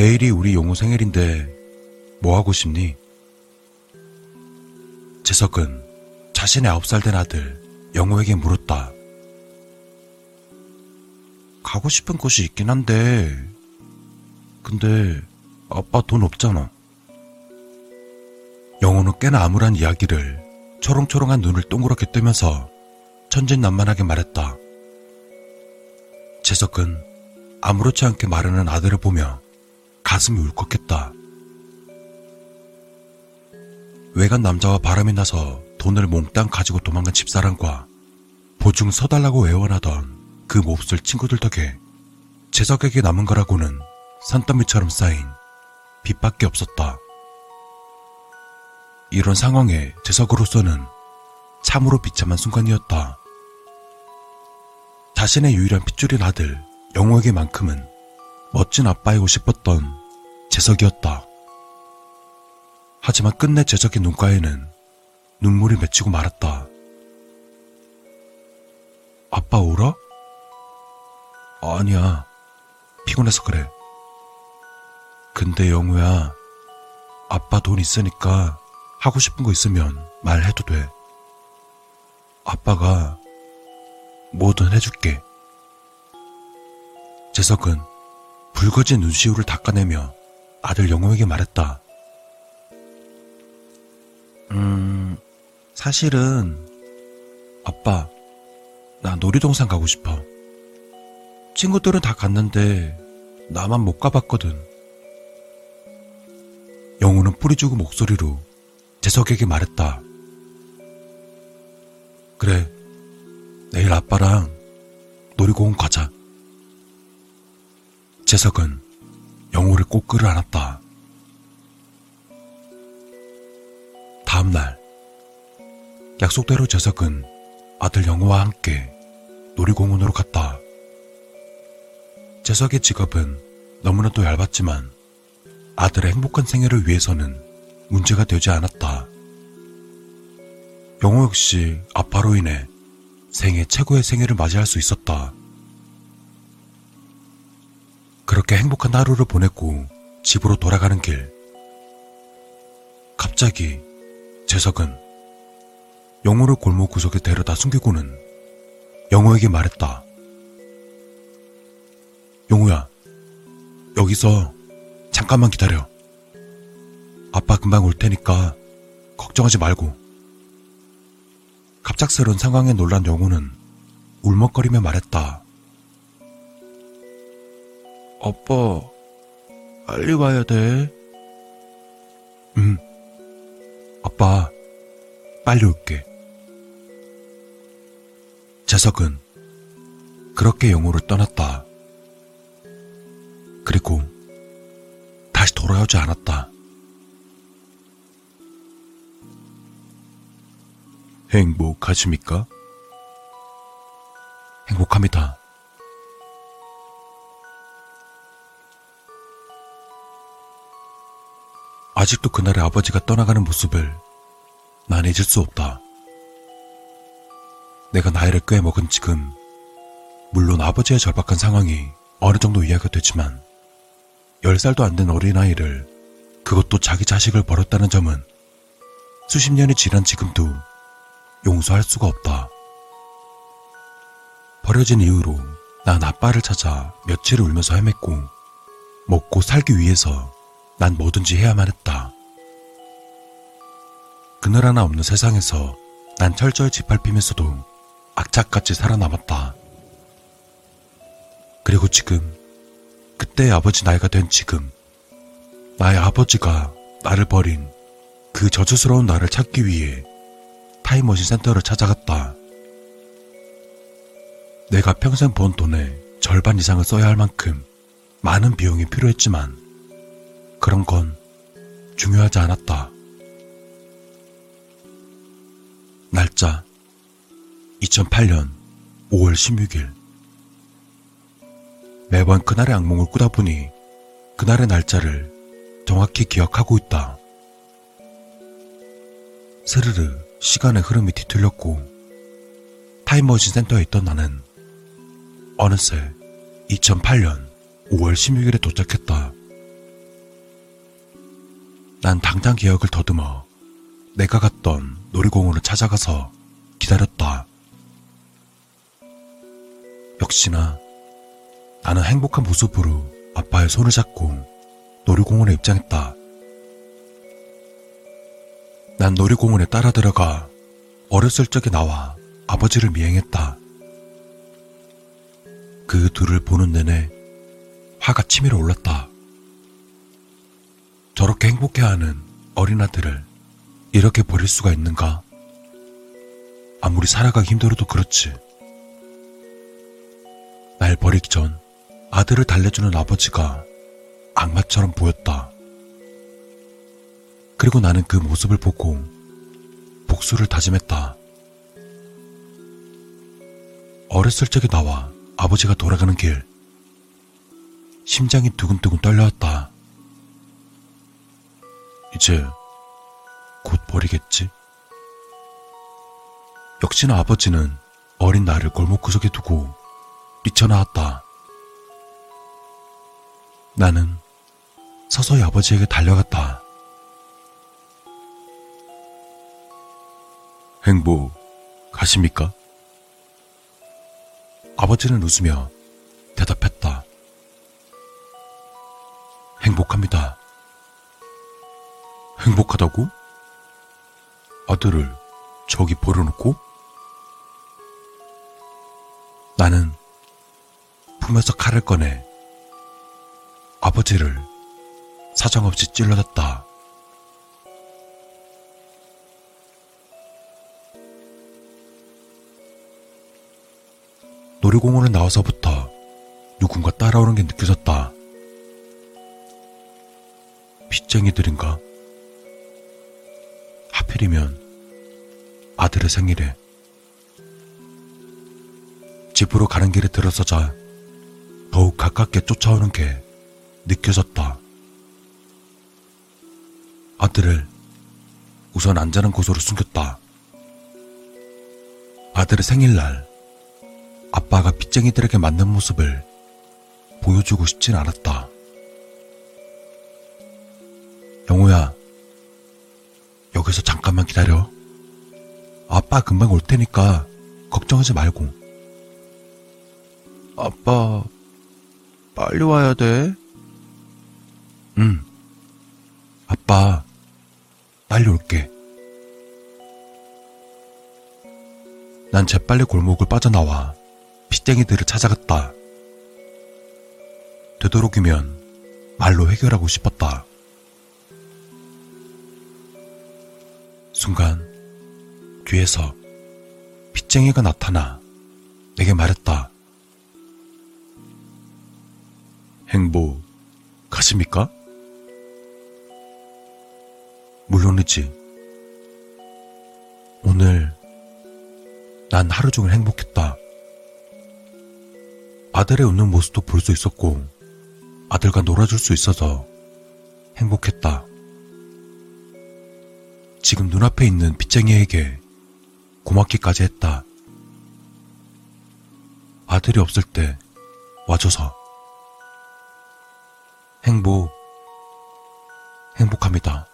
내일이 우리 용우 생일인데 뭐 하고 싶니? 재석은 자신의 아홉 살된 아들 영호에게 물었다. 가고 싶은 곳이 있긴 한데, 근데 아빠 돈 없잖아. 영호는 꽤나 암울한 이야기를 초롱초롱한 눈을 동그랗게 뜨면서 천진난만하게 말했다. 재석은 아무렇지 않게 말하는 아들을 보며 가슴이 울컥했다. 외간 남자와 바람이 나서 돈을 몽땅 가지고 도망간 집사람과 보증 서달라고 애원하던 그 몹쓸 친구들 덕에 재석에게 남은 거라고는 산더미처럼 쌓인 빚밖에 없었다. 이런 상황에 재석으로서는 참으로 비참한 순간이었다. 자신의 유일한 핏줄인 아들 영호에게만큼은 멋진 아빠이고 싶었던 재석이었다. 하지만 끝내 재석의 눈가에는 눈물이 맺히고 말았다. 아빠 울어? 아니야. 피곤해서 그래. 근데 영우야, 아빠 돈 있으니까 하고 싶은 거 있으면 말해도 돼. 아빠가 뭐든 해줄게. 재석은 붉어진 눈시울을 닦아내며 아들 영호에게 말했다. 음, 사실은 아빠, 나 놀이동산 가고 싶어. 친구들은 다 갔는데 나만 못 가봤거든. 영호는 뿌리 죽은 목소리로 재석에게 말했다. 그래, 내일 아빠랑 놀이공원 가자. 재석은 영호를 꼭 끌어안았다. 다음 날, 약속대로 재석은 아들 영호와 함께 놀이공원으로 갔다. 재석의 직업은 너무나도 얇았지만 아들의 행복한 생애를 위해서는 문제가 되지 않았다. 영호 역시 아빠로 인해 생애 최고의 생애를 맞이할 수 있었다. 그렇게 행복한 하루를 보냈고 집으로 돌아가는 길. 갑자기 재석은 영호를 골목 구석에 데려다 숨기고는 영호에게 말했다. 영호야, 여기서 잠깐만 기다려. 아빠 금방 올 테니까 걱정하지 말고. 갑작스러운 상황에 놀란 영호는 울먹거리며 말했다. 아빠, 빨리 와야 돼. 응. 아빠, 빨리 올게. 재석은 그렇게 영호를 떠났다. 그리고 다시 돌아오지 않았다. 행복하십니까? 행복합니다. 아직도 그날의 아버지가 떠나가는 모습을 난 잊을 수 없다. 내가 나이를 꽤 먹은 지금, 물론 아버지의 절박한 상황이 어느 정도 이해가 되지만, 10살도 안 된 어린아이를, 그것도 자기 자식을 버렸다는 점은 수십 년이 지난 지금도 용서할 수가 없다. 버려진 이후로 난 아빠를 찾아 며칠을 울면서 헤맸고, 먹고 살기 위해서 난 뭐든지 해야만 했다. 그늘 하나 없는 세상에서 난 철저히 짓밟히면서도 악착같이 살아남았다. 그리고 지금, 그때의 아버지 나이가 된 지금, 나의 아버지가 나를 버린 그 저주스러운 나를 찾기 위해 타임머신 센터를 찾아갔다. 내가 평생 번 돈의 절반 이상을 써야 할 만큼 많은 비용이 필요했지만 그런 건 중요하지 않았다. 날짜 2008년 5월 16일 매번 그날의 악몽을 꾸다 보니 그날의 날짜를 정확히 기억하고 있다. 스르르 시간의 흐름이 뒤틀렸고 타임머신 센터에 있던 나는 어느새 2008년 5월 16일에 도착했다. 난 당장 기억을 더듬어 내가 갔던 놀이공원을 찾아가서 기다렸다. 역시나 나는 행복한 모습으로 아빠의 손을 잡고 놀이공원에 입장했다. 난 놀이공원에 따라 들어가 어렸을 적에 나와 아버지를 미행했다. 그 둘을 보는 내내 화가 치밀어 올랐다. 저렇게 행복해하는 어린아들을 이렇게 버릴 수가 있는가? 아무리 살아가기 힘들어도 그렇지. 날 버리기 전 아들을 달래주는 아버지가 악마처럼 보였다. 그리고 나는 그 모습을 보고 복수를 다짐했다. 어렸을 적에 나와 아버지가 돌아가는 길. 심장이 두근두근 떨려왔다. 이제 곧 버리겠지? 역시나 아버지는 어린 나를 골목구석에 두고 뛰쳐나왔다. 나는 서서히 아버지에게 달려갔다. 행복 가십니까? 아버지는 웃으며 대답했다. 행복합니다. 행복하다고? 아들을 저기 버려놓고? 나는 품에서 칼을 꺼내 아버지를 사정없이 찔러댔다. 놀이공원을 나와서부터 누군가 따라오는 게 느껴졌다. 빚쟁이들인가? 하필이면 아들의 생일에 집으로 가는 길에 들어서자 더욱 가깝게 쫓아오는 게 느껴졌다. 아들을 우선 안전한 곳으로 숨겼다. 아들의 생일날 아빠가 빚쟁이들에게 맞는 모습을 보여주고 싶진 않았다. 여기서 잠깐만 기다려. 아빠 금방 올 테니까 걱정하지 말고. 아빠, 빨리 와야 돼. 응. 아빠, 빨리 올게. 난 재빨리 골목을 빠져나와 빚쟁이들을 찾아갔다. 되도록이면 말로 해결하고 싶었다. 순간 뒤에서 빚쟁이가 나타나 내게 말했다. 행복 가십니까? 물론이지. 오늘 난 하루 종일 행복했다. 아들의 웃는 모습도 볼 수 있었고 아들과 놀아줄 수 있어서 행복했다. 지금 눈앞에 있는 빚쟁이에게 고맙기까지 했다. 아들이 없을 때 와줘서 행복, 행복합니다.